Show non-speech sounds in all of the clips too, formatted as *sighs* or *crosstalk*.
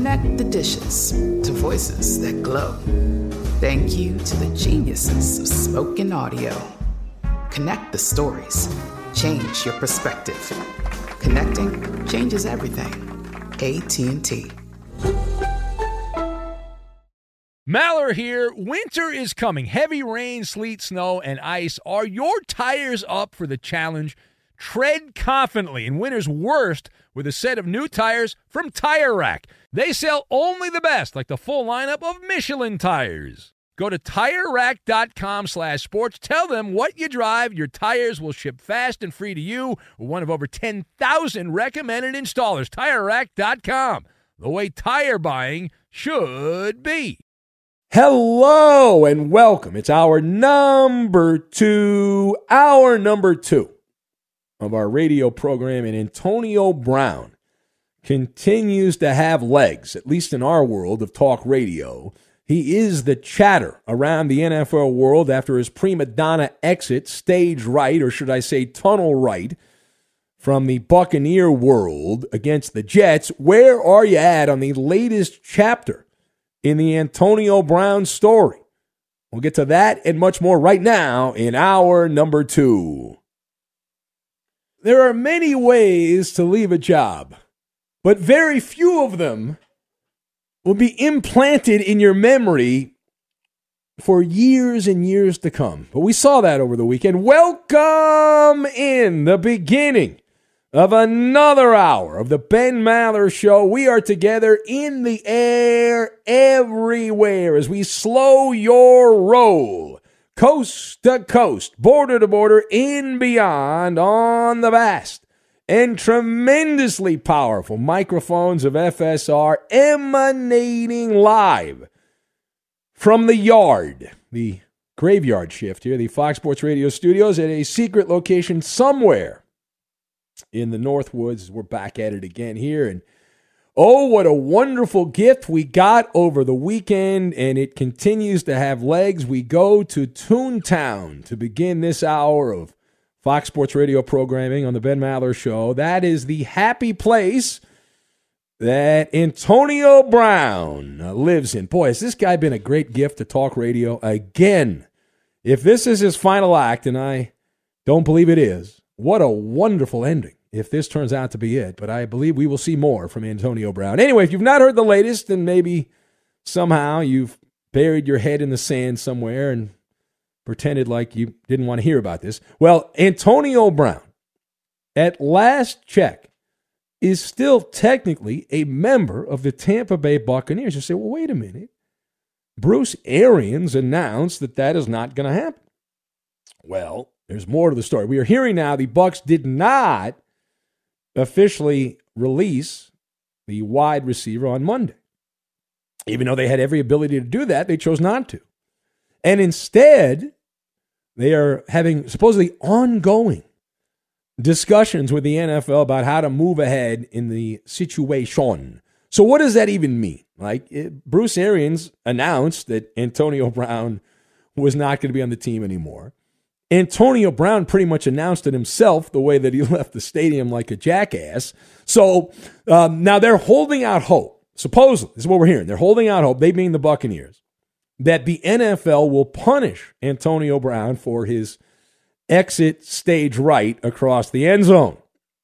Connect the dishes to voices that glow. Thank you to the geniuses of spoken audio. Connect the stories. Change your perspective. Connecting changes everything. AT&T. Maller here. Winter is coming. Heavy rain, sleet, snow, and ice. Are your tires up for the challenge? Tread confidently in winter's worst with a set of new tires from Tire Rack. They sell only the best, like the full lineup of Michelin tires. Go to TireRack.com slash sports. Tell them what you drive. Your tires will ship fast and free to you. One of over 10,000 recommended installers. TireRack.com. The way tire buying should be. Hello and welcome. It's hour number two, hour number two of our radio program. And Antonio Brown continues to have legs, at least in our world of talk radio. He is the chatter around the NFL world after his prima donna exit, stage right, or should I say tunnel right, from the Buccaneer world against the Jets. Where are you at on the latest chapter in the Antonio Brown story? We'll get to that and much more right now in hour number two. There are many ways to leave a job, but very few of them will be implanted in your memory for years and years to come. But we saw that over the weekend. Welcome in the beginning of another hour of the Ben Maller Show. We are together in the air everywhere as we slow your roll coast to coast, border to border, in beyond on the vast and tremendously powerful microphones of FSR emanating live from the yard, the graveyard shift here, the Fox Sports Radio studios at a secret location somewhere in the Northwoods. We're back at it again here. And oh, what a wonderful gift we got over the weekend, and it continues to have legs. We go to Toontown to begin this hour of Fox Sports Radio programming on the Ben Maller Show. That is the happy place that Antonio Brown lives in. Boy, has this guy been a great gift to talk radio again. If this is his final act, and I don't believe it is, what a wonderful ending if this turns out to be it, but I believe we will see more from Antonio Brown. Anyway, if you've not heard the latest, then maybe somehow you've buried your head in the sand somewhere and pretended like you didn't want to hear about this. Well, Antonio Brown, at last check, is still technically a member of the Tampa Bay Buccaneers. You say, well, wait a minute. Bruce Arians announced that that is not going to happen. Well, there's more to the story. We are hearing now the Bucks did not officially release the wide receiver on Monday. Even though they had every ability to do that, they chose not to. And instead, they are having supposedly ongoing discussions with the NFL about how to move ahead in the situation. So, what does that even mean? Like, it, Bruce Arians announced that Antonio Brown was not going to be on the team anymore. Antonio Brown pretty much announced it himself the way that he *laughs* left the stadium like a jackass. So um, now they're holding out hope. Supposedly, this is what we're hearing. They're holding out hope, they being the Buccaneers, that the NFL will punish Antonio Brown for his exit stage right across the end zone.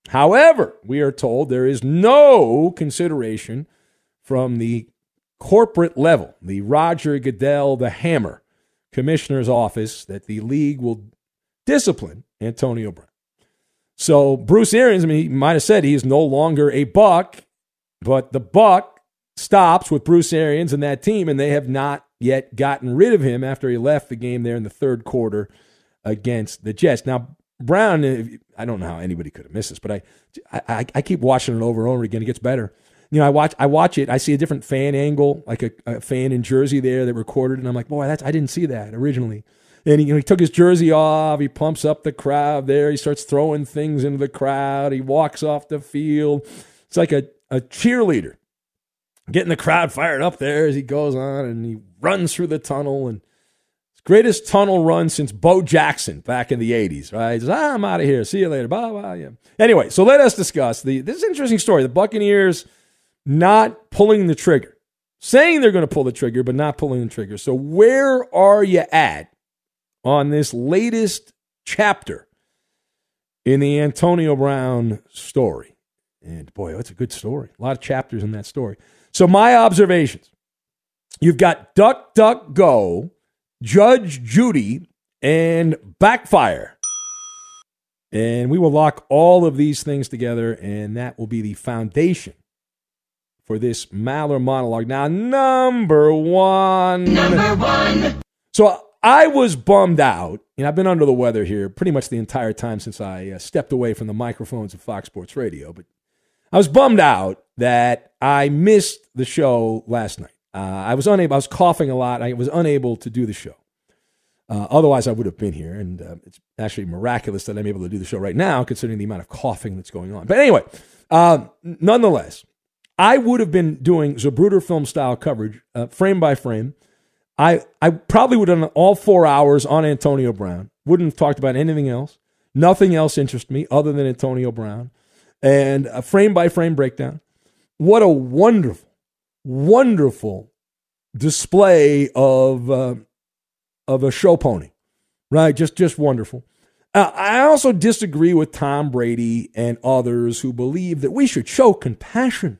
However, we are told there is no consideration from the corporate level, the Roger Goodell, the hammer commissioner's office, that the league will discipline Antonio Brown. So Bruce Arians, I mean, he might have said he is no longer a buck, but the buck stops with Bruce Arians and that team, and they have not yet gotten rid of him after he left the game there in the third quarter against the Jets. Now, Brown, I don't know how anybody could have missed this, but I, I, I keep watching it over and over again. It gets better. You know, I watch, I watch it. I see a different fan angle, like a, a fan in Jersey there that recorded, and I'm like, boy, that's I didn't see that originally. And he, you know, he took his jersey off. He pumps up the crowd there. He starts throwing things into the crowd. He walks off the field. It's like a, a cheerleader getting the crowd fired up there as he goes on and he runs through the tunnel and greatest tunnel run since Bo Jackson back in the 80s, right? Says, ah, I'm out of here. See you later. Bye bye. Yeah. Anyway, so let us discuss the this interesting story. The Buccaneers not pulling the trigger. Saying they're going to pull the trigger, but not pulling the trigger. So where are you at on this latest chapter in the Antonio Brown story. And boy, that's a good story. A lot of chapters in that story. So, my observations you've got Duck, Duck, Go, Judge Judy, and Backfire. And we will lock all of these things together, and that will be the foundation for this Maller monologue. Now, number one. Number one. So I was bummed out. and I've been under the weather here pretty much the entire time since I uh, stepped away from the microphones of Fox Sports Radio. But I was bummed out that I missed the show last night. Uh, I was unable. I was coughing a lot. I was unable to do the show. Uh, otherwise, I would have been here, and uh, it's actually miraculous that I'm able to do the show right now, considering the amount of coughing that's going on. But anyway, um, nonetheless, I would have been doing Zapruder film style coverage, uh, frame by frame I, I probably would have done all four hours on Antonio Brown. Wouldn't have talked about anything else. Nothing else interests me other than Antonio Brown and a frame by frame breakdown. What a wonderful, wonderful display of uh, of a show pony, right? Just just wonderful. Uh, I also disagree with Tom Brady and others who believe that we should show compassion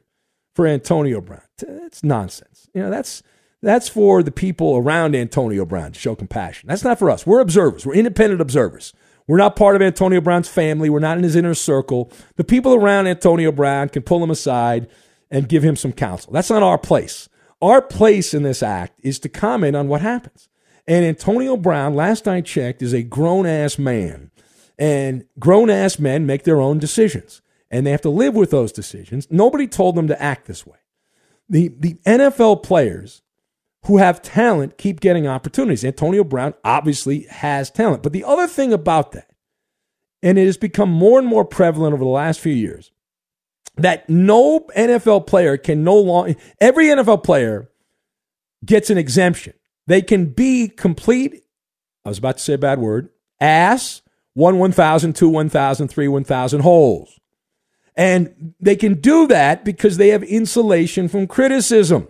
for Antonio Brown. It's nonsense. You know that's that's for the people around Antonio Brown to show compassion. That's not for us. We're observers. We're independent observers. We're not part of Antonio Brown's family. We're not in his inner circle. The people around Antonio Brown can pull him aside and give him some counsel. That's not our place. Our place in this act is to comment on what happens. And Antonio Brown, last I checked, is a grown ass man. And grown ass men make their own decisions. And they have to live with those decisions. Nobody told them to act this way. The, the NFL players who have talent keep getting opportunities. Antonio Brown obviously has talent. But the other thing about that, and it has become more and more prevalent over the last few years, that no NFL player can no longer, every NFL player gets an exemption. They can be complete, I was about to say a bad word, ass, one 1,000, two 1,000, three 1,000 holes. And they can do that because they have insulation from criticism.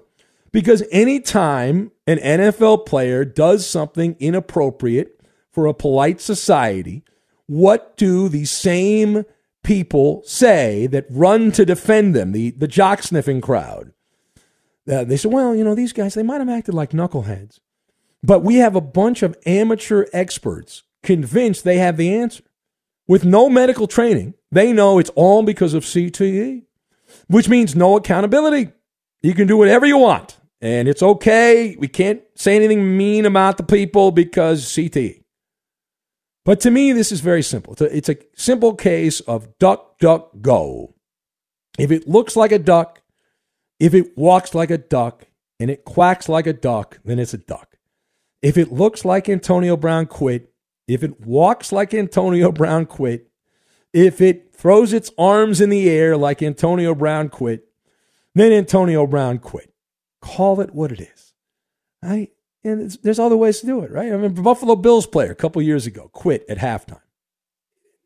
Because anytime an NFL player does something inappropriate for a polite society, what do the same people say that run to defend them, the, the jock sniffing crowd, uh, they say, well, you know, these guys, they might have acted like knuckleheads. But we have a bunch of amateur experts convinced they have the answer. With no medical training, they know it's all because of CTE, which means no accountability. You can do whatever you want, and it's okay. We can't say anything mean about the people because CTE. But to me, this is very simple. It's a, simple case of duck, duck, go. If it looks like a duck, if it walks like a duck, and it quacks like a duck, then it's a duck. If it looks like Antonio Brown quit, if it walks like Antonio Brown quit, if it throws its arms in the air like Antonio Brown quit, then Antonio Brown quit. Call it what it is. I and there's other ways to do it, right? I mean, Buffalo Bills player a couple years ago quit at halftime.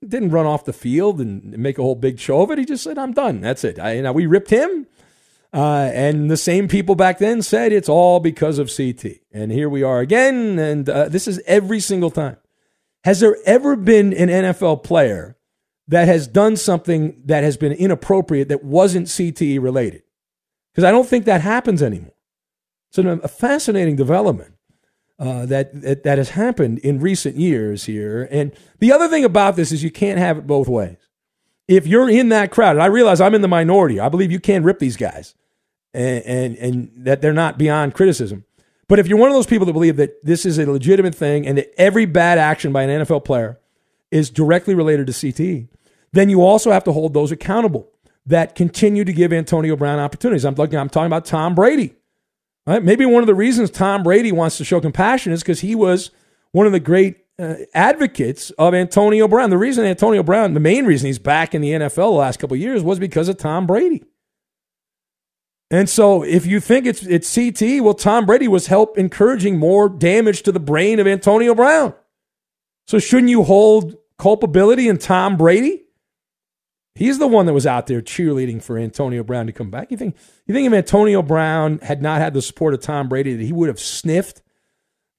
Didn't run off the field and make a whole big show of it. He just said, "I'm done. That's it." I, now we ripped him. Uh, and the same people back then said it's all because of CT. And here we are again. And uh, this is every single time. Has there ever been an NFL player that has done something that has been inappropriate that wasn't CTE related? Because I don't think that happens anymore. It's a fascinating development uh, that, that, that has happened in recent years here. And the other thing about this is you can't have it both ways. If you're in that crowd, and I realize I'm in the minority, I believe you can rip these guys and, and, and that they're not beyond criticism. But if you're one of those people that believe that this is a legitimate thing and that every bad action by an NFL player is directly related to CTE, then you also have to hold those accountable that continue to give Antonio Brown opportunities. I'm, I'm talking about Tom Brady. Right? Maybe one of the reasons Tom Brady wants to show compassion is because he was one of the great uh, advocates of Antonio Brown. The reason Antonio Brown, the main reason he's back in the NFL the last couple years was because of Tom Brady. And so if you think it's it's CT, well, Tom Brady was help encouraging more damage to the brain of Antonio Brown. So shouldn't you hold culpability in Tom Brady? He's the one that was out there cheerleading for Antonio Brown to come back. You think you think if Antonio Brown had not had the support of Tom Brady, that he would have sniffed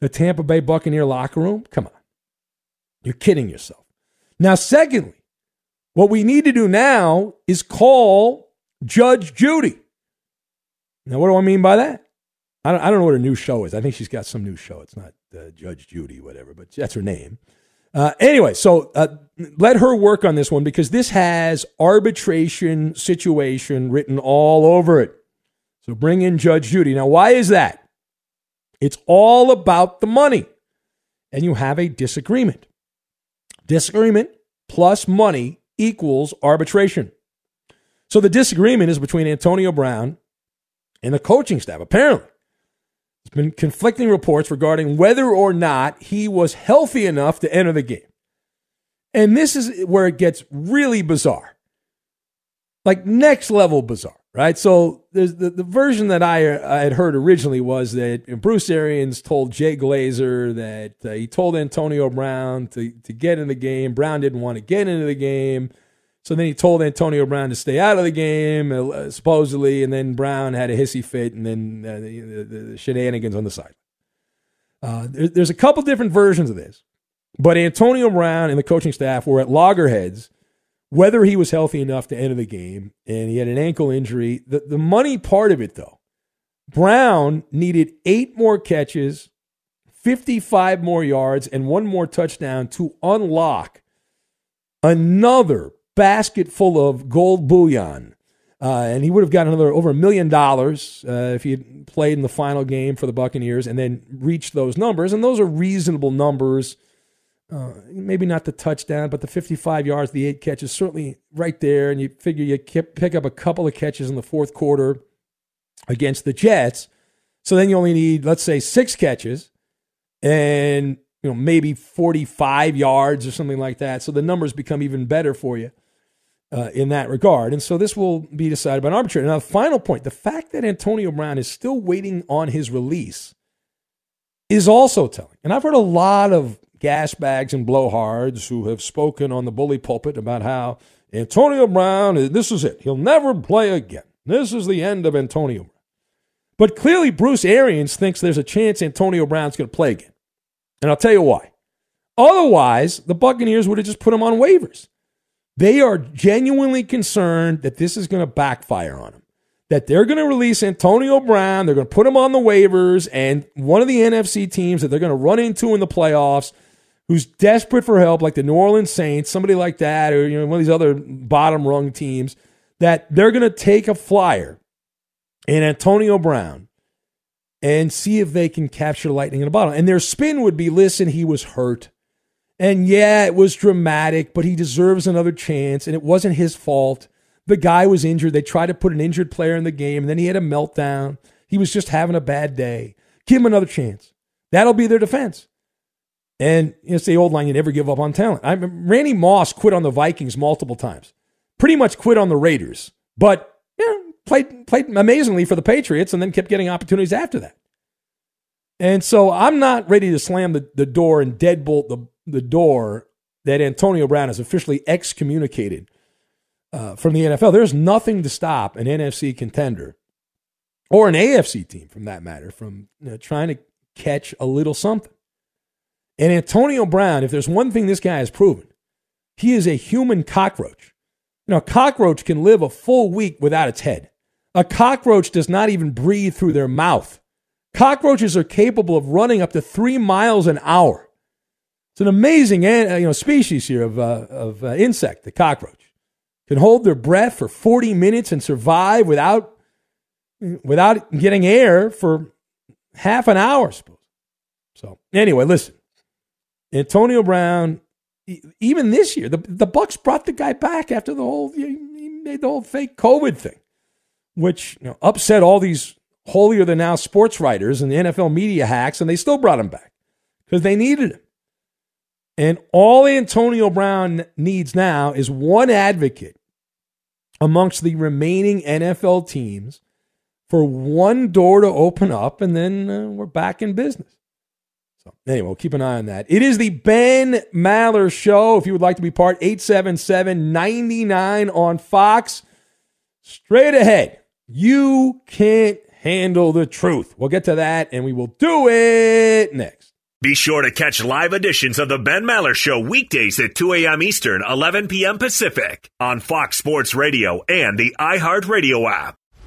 the Tampa Bay Buccaneer locker room? Come on. You're kidding yourself. Now, secondly, what we need to do now is call Judge Judy. Now, what do I mean by that? I don't, I don't know what her new show is. I think she's got some new show. It's not uh, Judge Judy, whatever, but that's her name. Uh, anyway, so uh, let her work on this one because this has arbitration situation written all over it. So bring in Judge Judy. Now, why is that? It's all about the money, and you have a disagreement. Disagreement plus money equals arbitration. So the disagreement is between Antonio Brown and the coaching staff. Apparently, been conflicting reports regarding whether or not he was healthy enough to enter the game. And this is where it gets really bizarre. Like next level bizarre, right? So there's the, the version that I, I had heard originally was that Bruce Arians told Jay Glazer that uh, he told Antonio Brown to, to get in the game. Brown didn't want to get into the game. So then he told Antonio Brown to stay out of the game, uh, supposedly, and then Brown had a hissy fit, and then uh, the, the, shenanigans on the side. Uh, there, there's a couple different versions of this, but Antonio Brown and the coaching staff were at loggerheads whether he was healthy enough to enter the game, and he had an ankle injury. The, the money part of it, though, Brown needed eight more catches, 55 more yards, and one more touchdown to unlock another basket full of gold bullion. Uh, and he would have gotten another over a million dollars uh, if he had played in the final game for the Buccaneers and then reached those numbers. And those are reasonable numbers. Uh, maybe not the touchdown, but the 55 yards, the eight catches, certainly right there. And you figure you pick up a couple of catches in the fourth quarter against the Jets. So then you only need, let's say, six catches and you know maybe 45 yards or something like that. So the numbers become even better for you uh, in that regard. And so this will be decided by an arbitrator. Now, the final point the fact that Antonio Brown is still waiting on his release is also telling. And I've heard a lot of gas bags and blowhards who have spoken on the bully pulpit about how Antonio Brown, this is it. He'll never play again. This is the end of Antonio Brown. But clearly, Bruce Arians thinks there's a chance Antonio Brown's going to play again. And I'll tell you why. Otherwise, the Buccaneers would have just put him on waivers. They are genuinely concerned that this is going to backfire on them. That they're going to release Antonio Brown, they're going to put him on the waivers, and one of the NFC teams that they're going to run into in the playoffs who's desperate for help, like the New Orleans Saints, somebody like that, or you know, one of these other bottom rung teams, that they're going to take a flyer in Antonio Brown and see if they can capture lightning in a bottle. And their spin would be listen, he was hurt. And yeah, it was dramatic, but he deserves another chance. And it wasn't his fault. The guy was injured. They tried to put an injured player in the game, and then he had a meltdown. He was just having a bad day. Give him another chance. That'll be their defense. And it's the old line you never give up on talent. I Randy Moss quit on the Vikings multiple times, pretty much quit on the Raiders, but yeah, played, played amazingly for the Patriots and then kept getting opportunities after that. And so I'm not ready to slam the, the door and deadbolt the, the door that Antonio Brown is officially excommunicated uh, from the NFL. There's nothing to stop an NFC contender or an AFC team, from that matter, from you know, trying to catch a little something. And Antonio Brown, if there's one thing this guy has proven, he is a human cockroach. You know, a cockroach can live a full week without its head. A cockroach does not even breathe through their mouth. Cockroaches are capable of running up to three miles an hour. It's an amazing you know, species here of, uh, of uh, insect, the cockroach. Can hold their breath for 40 minutes and survive without, without getting air for half an hour, suppose. So, anyway, listen. Antonio Brown, even this year, the, the Bucks brought the guy back after the whole, he made the whole fake COVID thing, which you know, upset all these holier than now sports writers and the NFL media hacks, and they still brought him back because they needed him. And all Antonio Brown needs now is one advocate amongst the remaining NFL teams for one door to open up, and then uh, we're back in business. So, anyway, we'll keep an eye on that. It is the Ben Maller Show. If you would like to be part, 877 99 on Fox. Straight ahead. You can't handle the truth. We'll get to that and we will do it next. Be sure to catch live editions of the Ben Maller Show weekdays at 2 a.m. Eastern, 11 p.m. Pacific on Fox Sports Radio and the iHeartRadio app.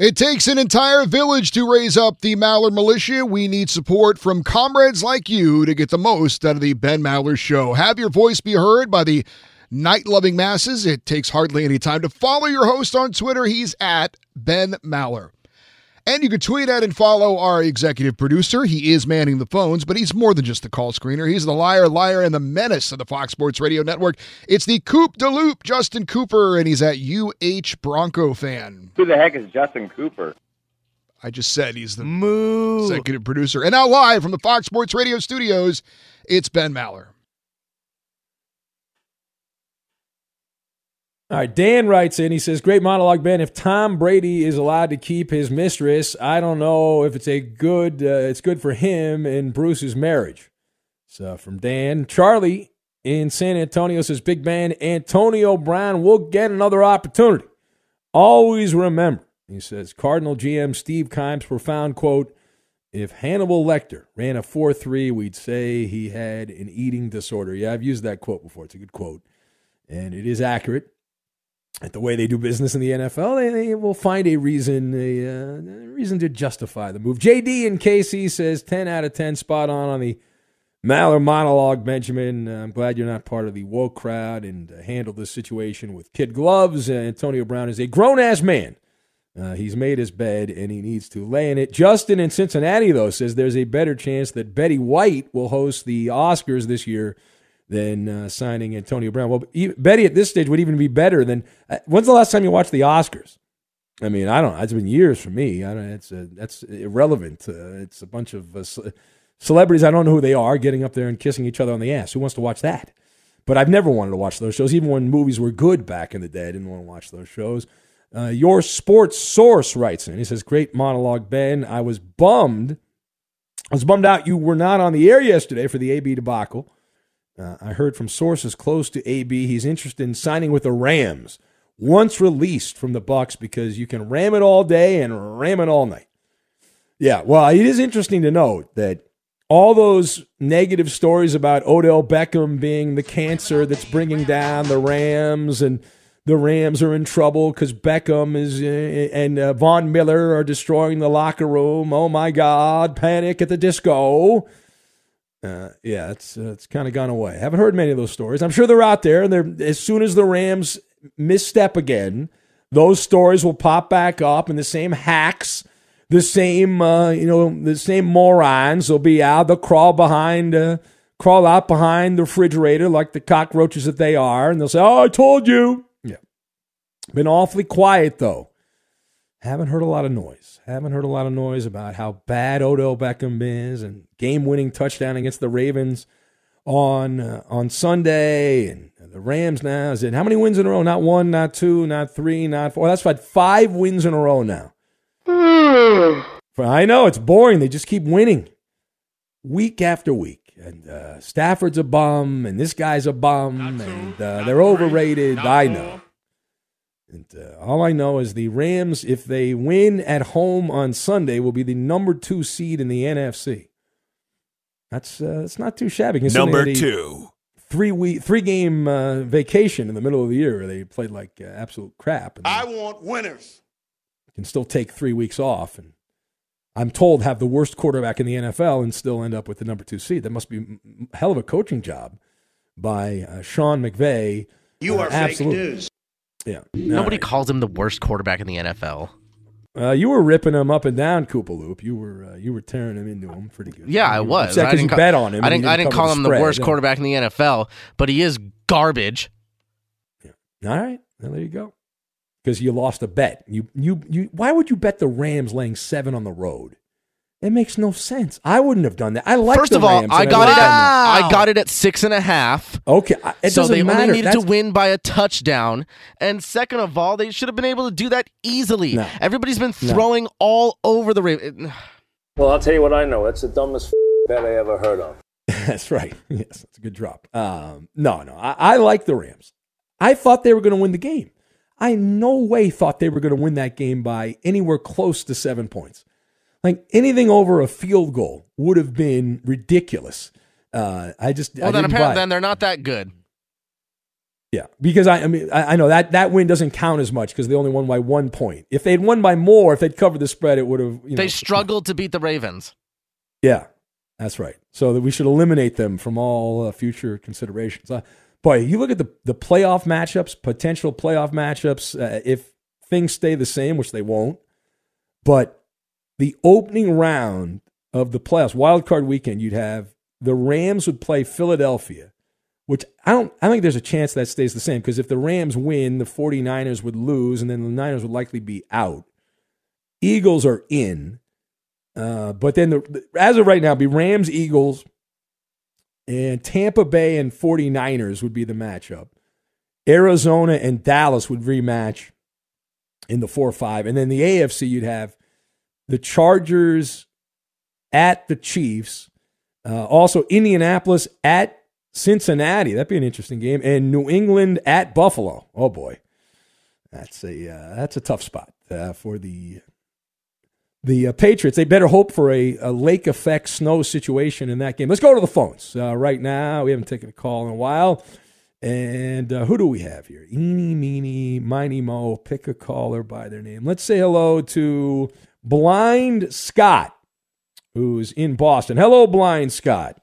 It takes an entire village to raise up the Maller militia. We need support from comrades like you to get the most out of the Ben Maller Show. Have your voice be heard by the night loving masses. It takes hardly any time to follow your host on Twitter. He's at Ben Maller. And you can tweet at and follow our executive producer. He is manning the phones, but he's more than just the call screener. He's the liar, liar, and the menace of the Fox Sports Radio Network. It's the Coop de Loop, Justin Cooper, and he's at UH Bronco fan. Who the heck is Justin Cooper? I just said he's the Moo. executive producer. And now live from the Fox Sports Radio studios, it's Ben Maller. All right, Dan writes in. He says, "Great monologue, Ben. If Tom Brady is allowed to keep his mistress, I don't know if it's a good. Uh, it's good for him and Bruce's marriage." So from Dan, Charlie in San Antonio says, "Big man, Antonio Brown will get another opportunity. Always remember." He says, Cardinal GM Steve Keim's profound quote. If Hannibal Lecter ran a 4 3, we'd say he had an eating disorder. Yeah, I've used that quote before. It's a good quote. And it is accurate at the way they do business in the NFL, they, they will find a reason a, uh, reason to justify the move. JD in KC says 10 out of 10 spot on on the Maller monologue, Benjamin. I'm glad you're not part of the woke crowd and uh, handled this situation with kid gloves. Uh, Antonio Brown is a grown ass man. Uh, he's made his bed and he needs to lay in it. Justin in Cincinnati, though, says there's a better chance that Betty White will host the Oscars this year than uh, signing Antonio Brown. Well, Betty at this stage would even be better than. Uh, when's the last time you watched the Oscars? I mean, I don't. It's been years for me. I don't. It's uh, that's irrelevant. Uh, it's a bunch of uh, celebrities. I don't know who they are getting up there and kissing each other on the ass. Who wants to watch that? But I've never wanted to watch those shows, even when movies were good back in the day. I didn't want to watch those shows. Uh, your sports source writes in. He says, "Great monologue, Ben. I was bummed. I was bummed out you were not on the air yesterday for the AB debacle." Uh, I heard from sources close to AB he's interested in signing with the Rams once released from the Bucks because you can ram it all day and ram it all night. Yeah, well, it is interesting to note that all those negative stories about Odell Beckham being the cancer that's bringing down the Rams and the Rams are in trouble because Beckham is uh, and uh, Von Miller are destroying the locker room. Oh my God, panic at the disco. Uh, yeah, it's uh, it's kind of gone away. I haven't heard many of those stories. I'm sure they're out there. And they're as soon as the Rams misstep again, those stories will pop back up, and the same hacks, the same uh, you know, the same morons will be out. They'll crawl behind, uh, crawl out behind the refrigerator like the cockroaches that they are, and they'll say, "Oh, I told you." Yeah, been awfully quiet though. Haven't heard a lot of noise. Haven't heard a lot of noise about how bad Odell Beckham is and game-winning touchdown against the Ravens on uh, on Sunday and the Rams now is it how many wins in a row? Not one, not two, not three, not four. That's like five wins in a row now. *sighs* I know it's boring. They just keep winning week after week. And uh, Stafford's a bum, and this guy's a bum, and uh, they're overrated. I know. And uh, all I know is the Rams, if they win at home on Sunday, will be the number two seed in the NFC. That's uh, that's not too shabby. Number two, three week, three game uh, vacation in the middle of the year where they played like uh, absolute crap. And I want winners. Can still take three weeks off, and I'm told have the worst quarterback in the NFL and still end up with the number two seed. That must be a hell of a coaching job by uh, Sean McVay. You are absolute. fake news. Yeah. Nobody calls him the worst quarterback in the NFL. Uh, you were ripping him up and down, Koopa Loop. You were uh, you were tearing him into him pretty good. Yeah, I was. I didn't ca- bet on him. I he didn't. I didn't call him the worst Yeah. quarterback in the NFL, but he is garbage. All right, well, there you go. Because you lost a bet. You you you. Why would you bet the Rams laying seven on the road? It makes no sense. I wouldn't have done that. I like. First the of all, Rams, I got would've it. At, that. I got it at six and a half. Okay, it so doesn't they matter. only needed That's- to win by a touchdown. And second of all, they should have been able to do that easily. No. Everybody's been No. throwing all over the Ravens. *sighs* Well, I'll tell you what I know. It's the dumbest *laughs* bet I ever heard of. *laughs* That's right. Yes, that's a good drop. Um, no, no, I, I like the Rams. I thought they were going to win the game. I in no way thought they were going to win that game by anywhere close to seven points. Like anything over a field goal would have been ridiculous. Uh, I just Well, I then apparently then they're not that good. Yeah, because I, I mean, I, I know that that win doesn't count as much because they only won by one point. If they'd won by more, if they'd covered the spread, it would have. You know, they struggled to beat the Ravens. Yeah, that's right. So that we should eliminate them from all uh, future considerations. Uh, boy, you look at the the playoff matchups, potential playoff matchups. Uh, if things stay the same, which they won't, but the opening round of the playoffs, wild card weekend, you'd have the Rams would play Philadelphia, which I don't. I think there's a chance that stays the same because if the Rams win, the 49ers would lose, and then the Niners would likely be out. Eagles are in. Uh, but then, the, as of right now, be Rams, Eagles, and Tampa Bay and 49ers would be the matchup. Arizona and Dallas would rematch in the 4 5. And then the AFC, you'd have the Chargers at the Chiefs. Uh, also, Indianapolis at Cincinnati. That'd be an interesting game. And New England at Buffalo. Oh, boy. That's a, uh, that's a tough spot uh, for the the uh, Patriots, they better hope for a, a lake effect snow situation in that game. Let's go to the phones uh, right now. We haven't taken a call in a while. And uh, who do we have here? Eeny, meeny, miny, mo. Pick a caller by their name. Let's say hello to Blind Scott, who's in Boston. Hello, Blind Scott.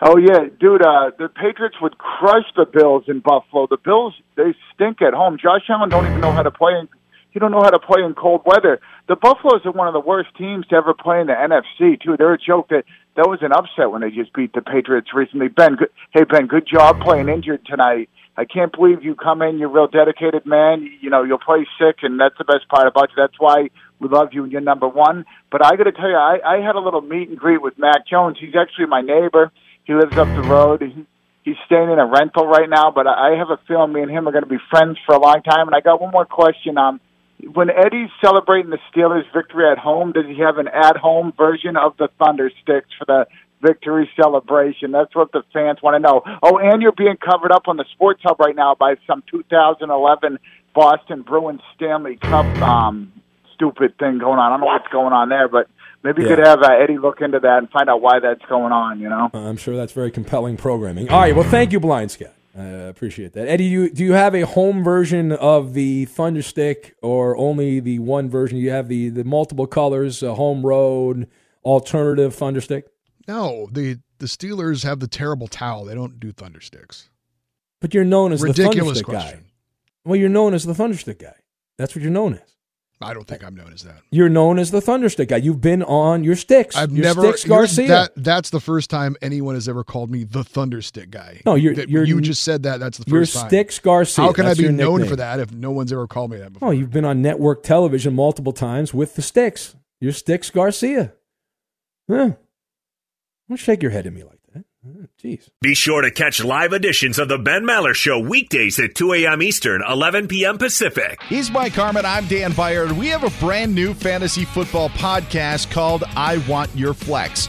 Oh yeah, dude. Uh, the Patriots would crush the Bills in Buffalo. The Bills they stink at home. Josh Allen don't even know how to play. In, he don't know how to play in cold weather. The Buffaloes are one of the worst teams to ever play in the NFC too. They're a joke. That that was an upset when they just beat the Patriots recently. Ben, good, hey Ben, good job playing injured tonight. I can't believe you come in. You're a real dedicated man. You know you'll play sick, and that's the best part about you. That's why we love you and you're number one. But I got to tell you, I, I had a little meet and greet with Mac Jones. He's actually my neighbor. He lives up the road. He, he's staying in a rental right now, but I I have a feeling me and him are going to be friends for a long time. And I got one more question. Um, when Eddie's celebrating the Steelers' victory at home, does he have an at-home version of the Thunder Sticks for the victory celebration? That's what the fans want to know. Oh, and you're being covered up on the Sports Hub right now by some 2011 Boston Bruins Stanley Cup um, stupid thing going on. I don't know what's going on there, but maybe you Yeah. could have uh, Eddie look into that and find out why that's going on. You know. I'm sure that's very compelling programming. All right. Well, thank you, Blind Scott. I appreciate that. Eddie, you, do you have a home version of the Thunderstick or only the one version? You have the, the multiple colors, uh, home road, alternative Thunderstick? No, the the Steelers have the terrible towel. They don't do thundersticks. But you're known as Ridiculous the Thunderstick question. guy. Well, you're known as the Thunderstick guy. That's what you're known as. I don't think I'm known as that. You're known as the Thunderstick guy. You've been on your sticks. I've your never sticks Garcia. That that's the first time anyone has ever called me the Thunderstick guy. No, you're- That- you're- you just said that. That's the 1st you're time. Sticks Garcia. How can I be your known nickname. for that if no one's ever called me that before? Oh, you've been on network television multiple times with the sticks. You're Sticks Garcia. Huh. Don't shake your head at me like that. Mm, jeez. Be sure to catch live editions of the Ben Maller Show weekdays at 2 a.m. Eastern, 11 p.m. Pacific. He's Mike Harmon. I'm Dan Beyer. and We have a brand new fantasy football podcast called I Want Your Flex.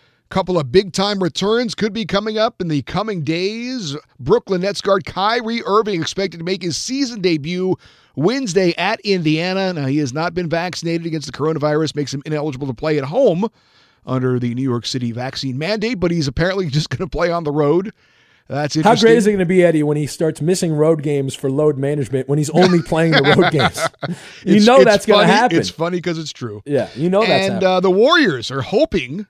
couple of big time returns could be coming up in the coming days. Brooklyn Nets guard Kyrie Irving expected to make his season debut Wednesday at Indiana. Now, he has not been vaccinated against the coronavirus, makes him ineligible to play at home under the New York City vaccine mandate, but he's apparently *laughs* just going to play on the road. That's How great is it going to be, Eddie, when he starts missing road games for load management when he's only *laughs* playing the road games? *laughs* you It's- know it's that's going to happen. It's funny because it's true. Yeah, you know that's and uh, the Warriors are hoping,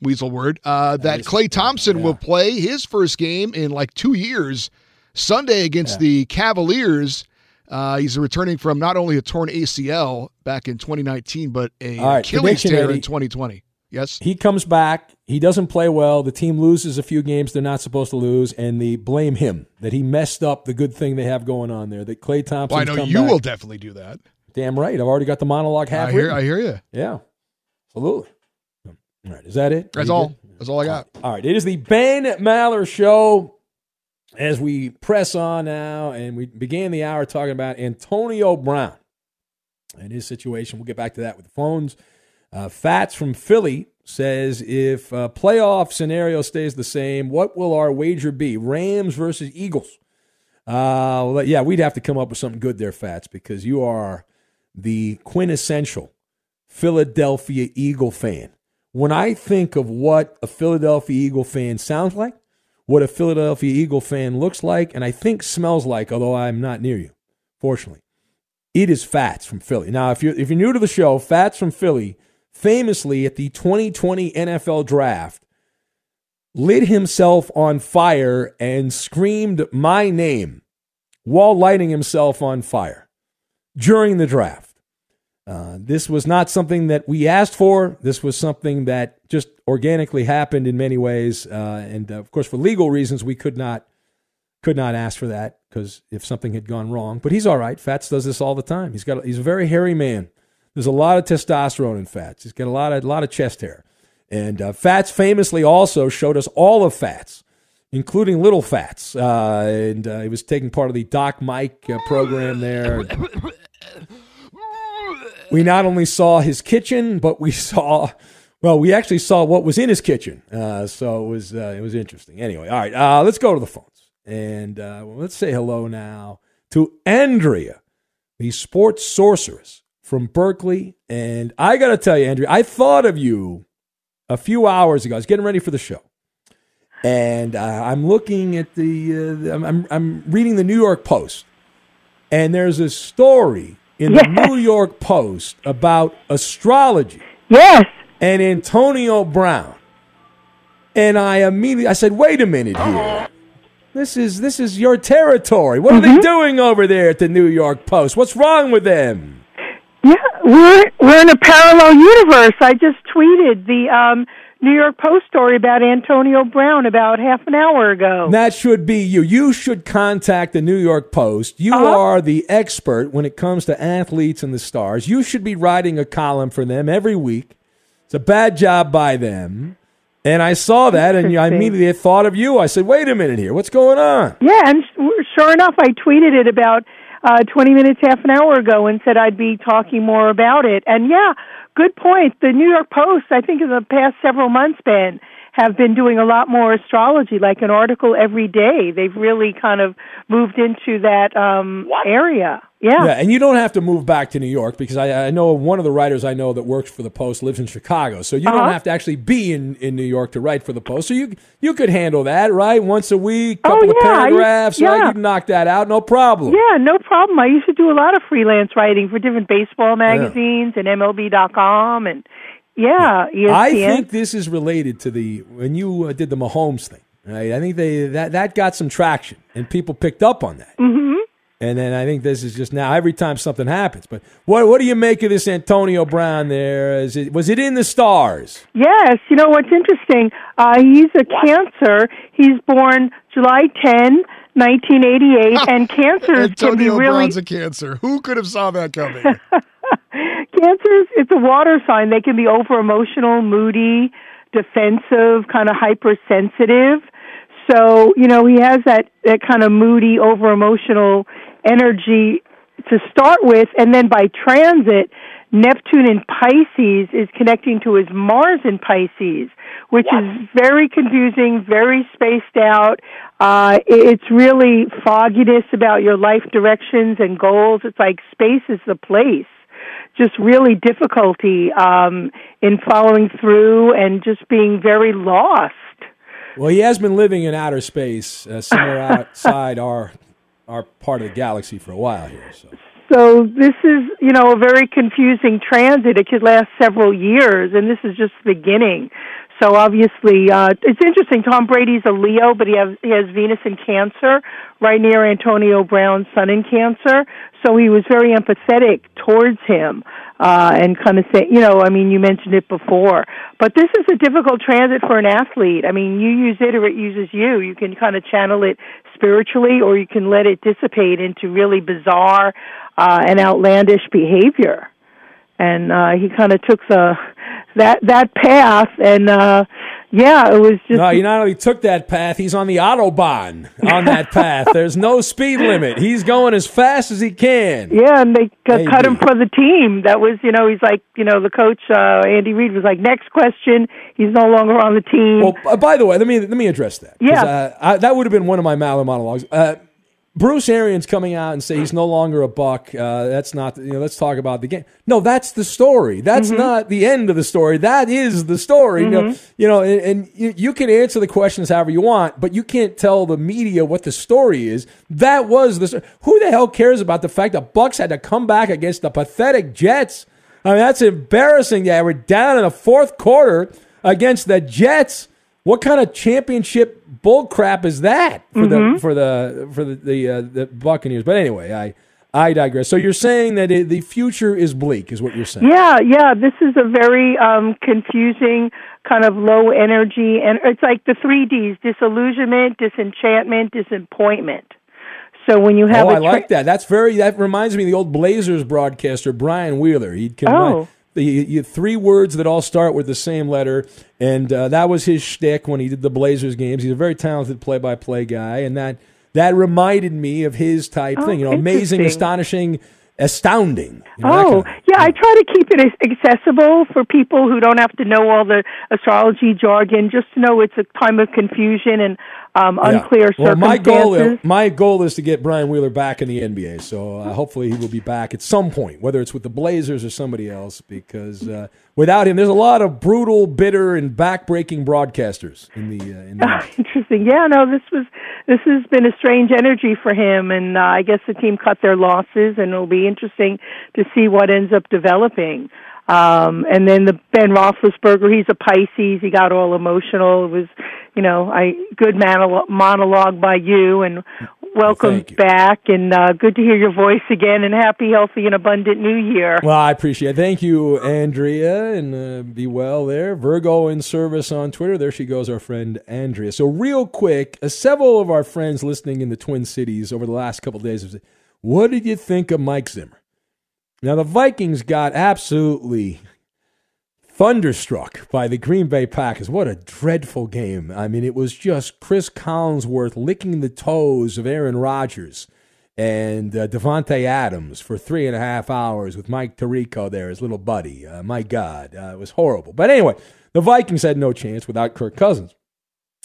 Weasel word, uh, that Klay Thompson will play his first game in like two years Sunday against the Cavaliers. Uh, he's returning from not only a torn ACL back in 2019, but a All right, Achilles tear in 2020. Yes. He comes back. He doesn't play well. The team loses a few games they're not supposed to lose, and they blame him that he messed up the good thing they have going on there. That Klay Thompson. Well, I know you will definitely do that. Damn right. I've already got the monologue half I hear, written. I hear you. Yeah, absolutely. All right, is that it? That's all. good? That's all I got. All right, it is the Ben Maller Show. As we press on now, and we began the hour talking about Antonio Brown and his situation. We'll get back to that with the phones. Uh, Fats from Philly says if uh, playoff scenario stays the same, what will our wager be? Rams versus Eagles. Uh, well, yeah, we'd have to come up with something good there, Fats, because you are the quintessential Philadelphia Eagle fan. When I think of what a Philadelphia Eagle fan sounds like, what a Philadelphia Eagle fan looks like, and I think smells like, although I'm not near you, fortunately, it is Fats from Philly. Now, if you're if you're new to the show, Fats from Philly, famously at the 2020 NFL Draft, lit himself on fire and screamed my name while lighting himself on fire during the draft. Uh, this was not something that we asked for. This was something that just organically happened in many ways, uh, and uh, of course, for legal reasons, we could not could not ask for that because if something had gone wrong. But he's all right. Fats does this all the time. He's got he's a very hairy man. There's a lot of testosterone in Fats. He's got a lot of a lot of chest hair, and uh, Fats famously also showed us all of Fats, including little Fats, uh, and he was taking part of the Doc Mike program there. *laughs* we not only saw his kitchen, but we *laughs* saw, well, we actually saw what was in his kitchen. Uh, so it was uh, it was interesting. Anyway, all right, uh, let's go to the phones and uh, well, let's say hello now to Andrea, the sports sorceress from Berkeley. And I got to tell you, Andrea, I thought of you a few hours ago. I was getting ready for the show. And uh, I'm looking at the, uh, I'm, I'm, I'm reading the New York Post, and there's a story in the New York Post about astrology. Yes. And Antonio Brown. And I immediately I said, "Wait a minute here. This is this is your territory. What are they doing over there at the New York Post? What's wrong with them?" Yeah, we're we're in a parallel universe. I just tweeted the um, New York Post story about Antonio Brown about half an hour ago. That should be you. You should contact the New York Post. You Uh-huh. are the expert when it comes to athletes and the stars. You should be writing a column for them every week. It's a bad job by them. And I saw that, and I immediately thought of you. I said, "Wait a minute here. What's going on?" Yeah, and sure enough, I tweeted it about uh, 20 minutes, half an hour ago, and said I'd be talking more about it. And yeah, good point. The New York Post, I think, in the past several months, Ben, have been doing a lot more astrology, like an article every day. They've really kind of moved into that um, area. Yeah. and you don't have to move back to New York because I, I know one of the writers I know that works for the Post lives in Chicago, so you Uh-huh. don't have to actually be in, in New York to write for the Post. So you you could handle that, right? Once a week, couple of Oh, yeah, I used- paragraphs, right? yeah. You can knock that out, no problem. Yeah, no problem. I used to do a lot of freelance writing for different baseball magazines and MLB.com and yeah, ESPN. I think this is related to the when you uh, did the Mahomes thing. Right? I think they that that got some traction and people picked up on that. hmm And then I think this is just now every time something happens. But what what do you make of this Antonio Brown? There is it was it in the stars? Yes, you know what's interesting? Uh, he's a cancer. He's born July 10, 1988, *laughs* and cancers can be Antonio really Brown's a cancer. Who could have saw that coming? *laughs* cancers. It's a water sign. They can be over emotional, moody, defensive, kind of hypersensitive. So you know he has that that kind of moody, over emotional energy to start with, and then by transit. Neptune in Pisces is connecting to his Mars in Pisces, which is very confusing, very spaced out. Uh, it's really fogginess about your life directions and goals. It's like space is the place. Just really difficulty um, in following through and just being very lost. Well, he has been living in outer space, uh, somewhere *laughs* outside our our part of the galaxy for a while here. So. So this is, you know, a very confusing transit. It could last several years, and this is just the beginning. So obviously, uh, it's interesting. Tom Brady's a Leo, but he has he has Venus in Cancer, right near Antonio Brown's Sun in Cancer. So he was very empathetic towards him, uh, and kind of say, you know, I mean, you mentioned it before, but this is a difficult transit for an athlete. I mean, you use it or it uses you. You can kind of channel it spiritually, or you can let it dissipate into really bizarre uh, and outlandish behavior. And uh, he kind of took the that that path, and uh, yeah, it was just No, he not only took that path, he's on the autobahn on that path. There's no speed limit. He's going as fast as he can. Yeah, and they cut, cut him for the team. That was, you know, he's like, you know, the coach uh, Andy Reid was like, next question. He's no longer on the team. Well, uh, by the way, let me let me address that. Yeah. uh, I, that would have been one of my Maller monologues. Bruce Arians coming out and say he's no longer a buck. Uh, that's not. You know, let's talk about the game. No, that's the story. That's Mm-hmm. not the end of the story. That is the story. You know, you know, and, and you, you can answer the questions however you want, but you can't tell the media what the story is. That was the. Who the hell cares about the fact that Bucks had to come back against the pathetic Jets? I mean, that's embarrassing. Yeah, we're down in the fourth quarter against the Jets. What kind of championship bull crap is that for Mhm. the for the for the the, uh, the Buccaneers? But anyway, I I digress. So you're saying that it, the future is bleak, is what you're saying? Yeah, yeah. This is a very um, confusing, kind of low energy, and it's like the three Ds: disillusionment, disenchantment, disappointment. So when you have, oh, a I like that. That's very. That reminds me of the old Blazers broadcaster Brian Wheeler. He'd combine Oh. The you, three words that all start with the same letter, and uh, that was his shtick when he did the Blazers games. He's a very talented play-by-play guy, and that that reminded me of his type Oh, thing. You know, amazing, astonishing, astounding. You know, that kind Oh, of- yeah, I try to keep it accessible for people who don't have to know all the astrology jargon, just to know it's a time of confusion and um, Yeah. unclear Well, my goal, my goal is to get Brian Wheeler back in the NBA. So uh, hopefully he will be back at some point, whether it's with the Blazers or somebody else. Because uh, without him, there's a lot of brutal, bitter, and backbreaking broadcasters in the. Uh, in the *laughs* interesting. Yeah, no, this was this has been a strange energy for him, and uh, I guess the team cut their losses, and it'll be interesting to see what ends up developing. Um, and then the Ben Roethlisberger, he's a Pisces. He got all emotional. It was, you know, I good monologue, monologue by you, and welcome you. back, and uh, good to hear your voice again. And happy, healthy, and abundant New Year. Well, I appreciate it. Thank you, Andrea, and uh, be well there. Virgo in service on Twitter. There she goes, our friend Andrea. So, real quick, uh, several of our friends listening in the Twin Cities over the last couple of days have said, What did you think of Mike Zimmer? Now, the Vikings got absolutely thunderstruck by the Green Bay Packers. What a dreadful game. I mean, it was just Cris Collinsworth licking the toes of Aaron Rodgers and uh, Davante Adams for three and a half hours with Mike Tirico there, his little buddy. Uh, my God, uh, it was horrible. But anyway, the Vikings had no chance without Kirk Cousins,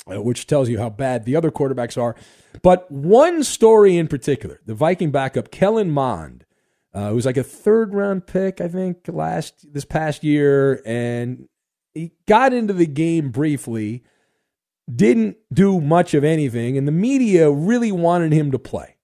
uh, which tells you how bad the other quarterbacks are. But one story in particular, the Viking backup Kellen Mond, uh, who was like a third round pick, I think, last this past year, and he got into the game briefly, didn't do much of anything, and the media really wanted him to play.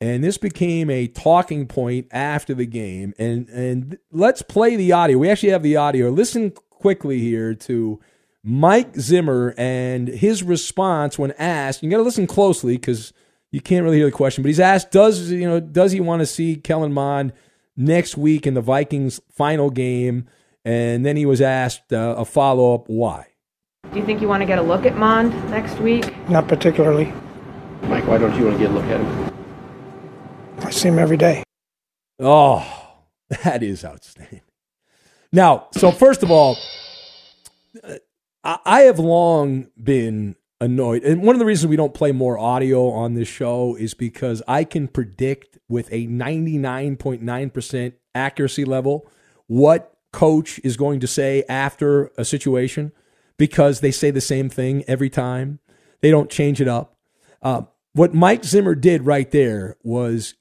And this became a talking point after the game. And and let's play the audio. We actually have the audio. Listen quickly here to Mike Zimmer and his response when asked. You got to listen closely because you can't really hear the question. But he's asked, does you know does he want to see Kellen Mond next week in the Vikings' final game? And then he was asked uh, a follow up, why? Do you think you want to get a look at Mond next week? Not particularly. Mike, why don't you want to get a look at him? I see him every day. Oh, *laughs* that is outstanding. Now, so first of all, I I have long been annoyed. And one of the reasons we don't play more audio on this show is because I can predict with a 99.9% accuracy level what coach is going to say after a situation because they say the same thing every time. They don't change it up. Uh, what Mike Zimmer did right there was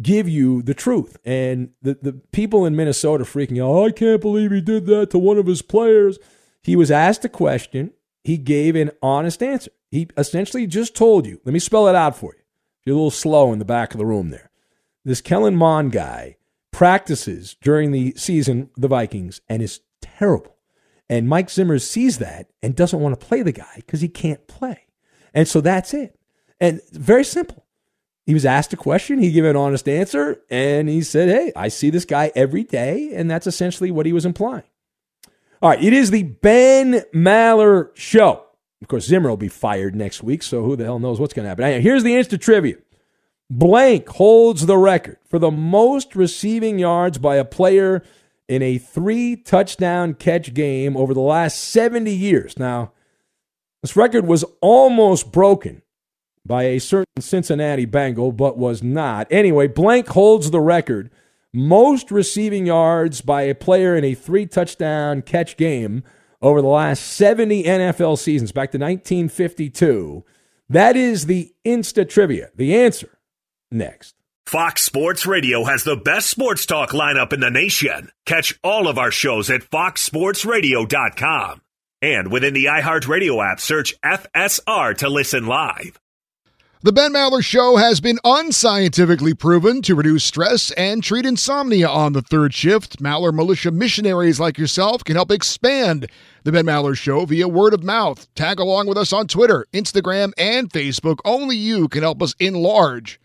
give you the truth. And the, the people in Minnesota freaking out, oh, I can't believe he did that to one of his players. He was asked a question. He gave an honest answer. He essentially just told you, let me spell it out for you. You're a little slow in the back of the room there. This Kellen Mond guy practices during the season, the Vikings, and is terrible. And Mike Zimmer sees that and doesn't want to play the guy because he can't play. And so that's it. And very simple. He was asked a question, he gave an honest answer, and he said, Hey, I see this guy every day. And that's essentially what he was implying. All right, it is the Ben Maller Show. Of course, Zimmer will be fired next week, so who the hell knows what's going to happen. Anyway, here's the instant trivia. Blank holds the record for the most receiving yards by a player in a three touchdown catch game over the last 70 years. Now, this record was almost broken by a certain Cincinnati Bengal, but was not. Anyway, Blank holds the record. Most receiving yards by a player in a three touchdown catch game over the last 70 NFL seasons, back to 1952. That is the Insta trivia. The answer next. Fox Sports Radio has the best sports talk lineup in the nation. Catch all of our shows at foxsportsradio.com. And within the iHeartRadio app, search FSR to listen live. The Ben Maller Show has been unscientifically proven to reduce stress and treat insomnia on the third shift. Maller Militia missionaries like yourself can help expand the Ben Maller Show via word of mouth. Tag along with us on Twitter, Instagram, and Facebook. Only you can help us enlarge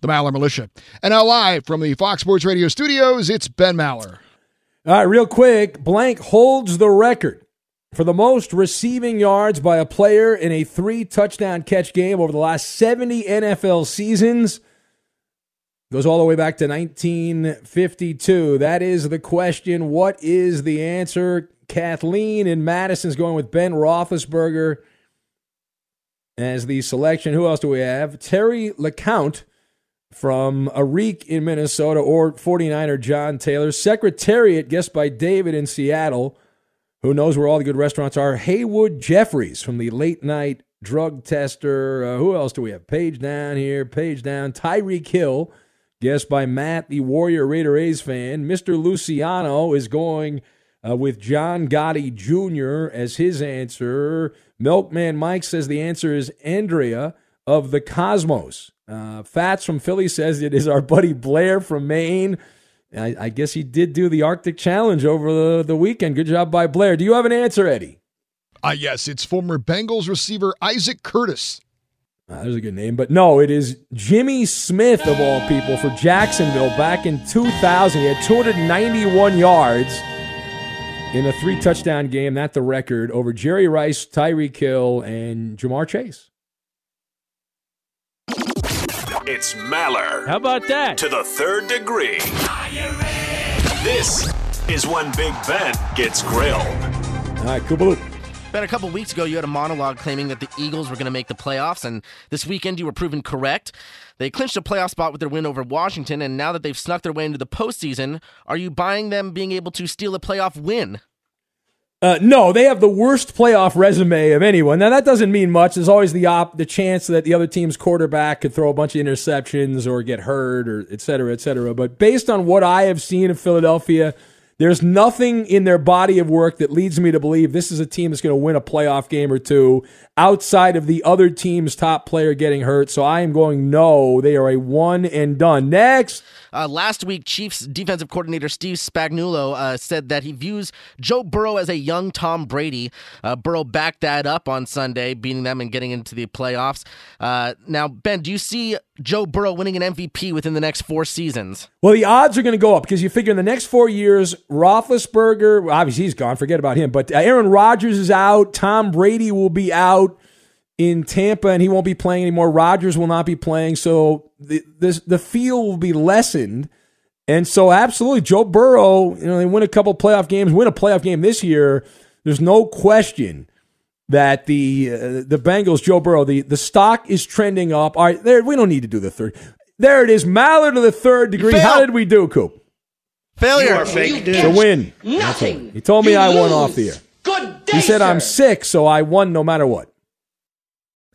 the Maller Militia. And now live from the Fox Sports Radio studios, it's Ben Maller. All right, real quick. Blank holds the record for the most receiving yards by a player in a three touchdown catch game over the last 70 NFL seasons. Goes all the way back to 1952. That is the question. What is the answer? Kathleen in Madison's going with Ben Roethlisberger as the selection. Who else do we have? Terry LeCount from Arique in Minnesota or 49er John Taylor. Secretariat, guessed by David in Seattle, who knows where all the good restaurants are. Haywood Jeffires from the late night drug tester. Uh, who else do we have? Page down here, page down. Tyreek Hill, guessed by Matt, the Warrior Raider A's fan. Mr. Luciano is going uh, with John Gotti Jr. as his answer. Milkman Mike says the answer is Andrea of the Cosmos. Uh, Fats from Philly says it is our buddy Blair from Maine. I, I, guess he did do the Arctic Challenge over the, the weekend. Good job by Blair. Do you have an answer, Eddie? Ah, uh, yes. It's former Bengals receiver Isaac Curtis. Uh, there's a good name, but no, it is Jimmy Smith of all people for Jacksonville back in 2000. He had 291 yards in a three touchdown game. That's the record over Jerry Rice, Tyreek Hill, and Ja'Marr Chase. It's Maller. How about that? To the third degree. This is when Big Ben gets grilled. All right, Kubaloo. Ben, a couple weeks ago, you had a monologue claiming that the Eagles were going to make the playoffs, and this weekend you were proven correct. They clinched a playoff spot with their win over Washington, and now that they've snuck their way into the postseason, are you buying them being able to steal a playoff win? Uh, no, they have the worst playoff resume of anyone. Now that doesn't mean much. There's always the op- the chance that the other team's quarterback could throw a bunch of interceptions or get hurt or et cetera, et cetera. But based on what I have seen of Philadelphia, there's nothing in their body of work that leads me to believe this is a team that's going to win a playoff game or two outside of the other team's top player getting hurt. So I am going no. They are a one and done. Next. Uh, last week, Chiefs defensive coordinator Steve Spagnuolo uh, said that he views Joe Burrow as a young Tom Brady. Uh, Burrow backed that up on Sunday, beating them and getting into the playoffs. Uh, now, Ben, do you see Joe Burrow winning an MVP within the next four seasons? Well, the odds are going to go up because you figure in the next four years, Roethlisberger, obviously he's gone, forget about him, but Aaron Rodgers is out, Tom Brady will be out in Tampa and he won't be playing anymore. Rodgers will not be playing. So the, this, the feel will be lessened. And so, absolutely, Joe Burrow, you know, they win a couple playoff games, win a playoff game this year. There's no question that the uh, the Bengals, Joe Burrow, the, the stock is trending up. All right, there, we don't need to do the third. There it is, Maller to the third degree. How did we do, Coop? Failure. You are fake news. To win. Nothing. He told me You I won lose. off the air. Good day, He said I'm sick, so I won no matter what.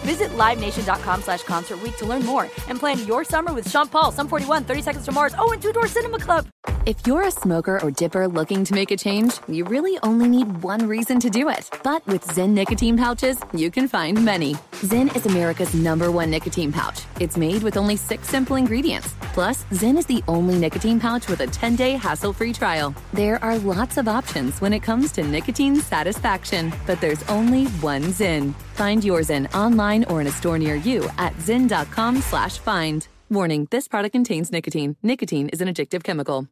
Visit LiveNation.com slash Concert to learn more and plan your summer with Sean Paul, Sum 41, 30 Seconds to Mars, oh, and Two Door Cinema Club. If you're a smoker or dipper looking to make a change, you really only need one reason to do it. But with Zyn nicotine pouches, you can find many. Zyn is America's number one nicotine pouch. It's made with only six simple ingredients. Plus, Zyn is the only nicotine pouch with a 10 day hassle free trial. There are lots of options when it comes to nicotine satisfaction, but there's only one Zyn. Find yours in online or in a store near you at zyn.com slash find. Warning, this product contains nicotine. Nicotine is an addictive chemical.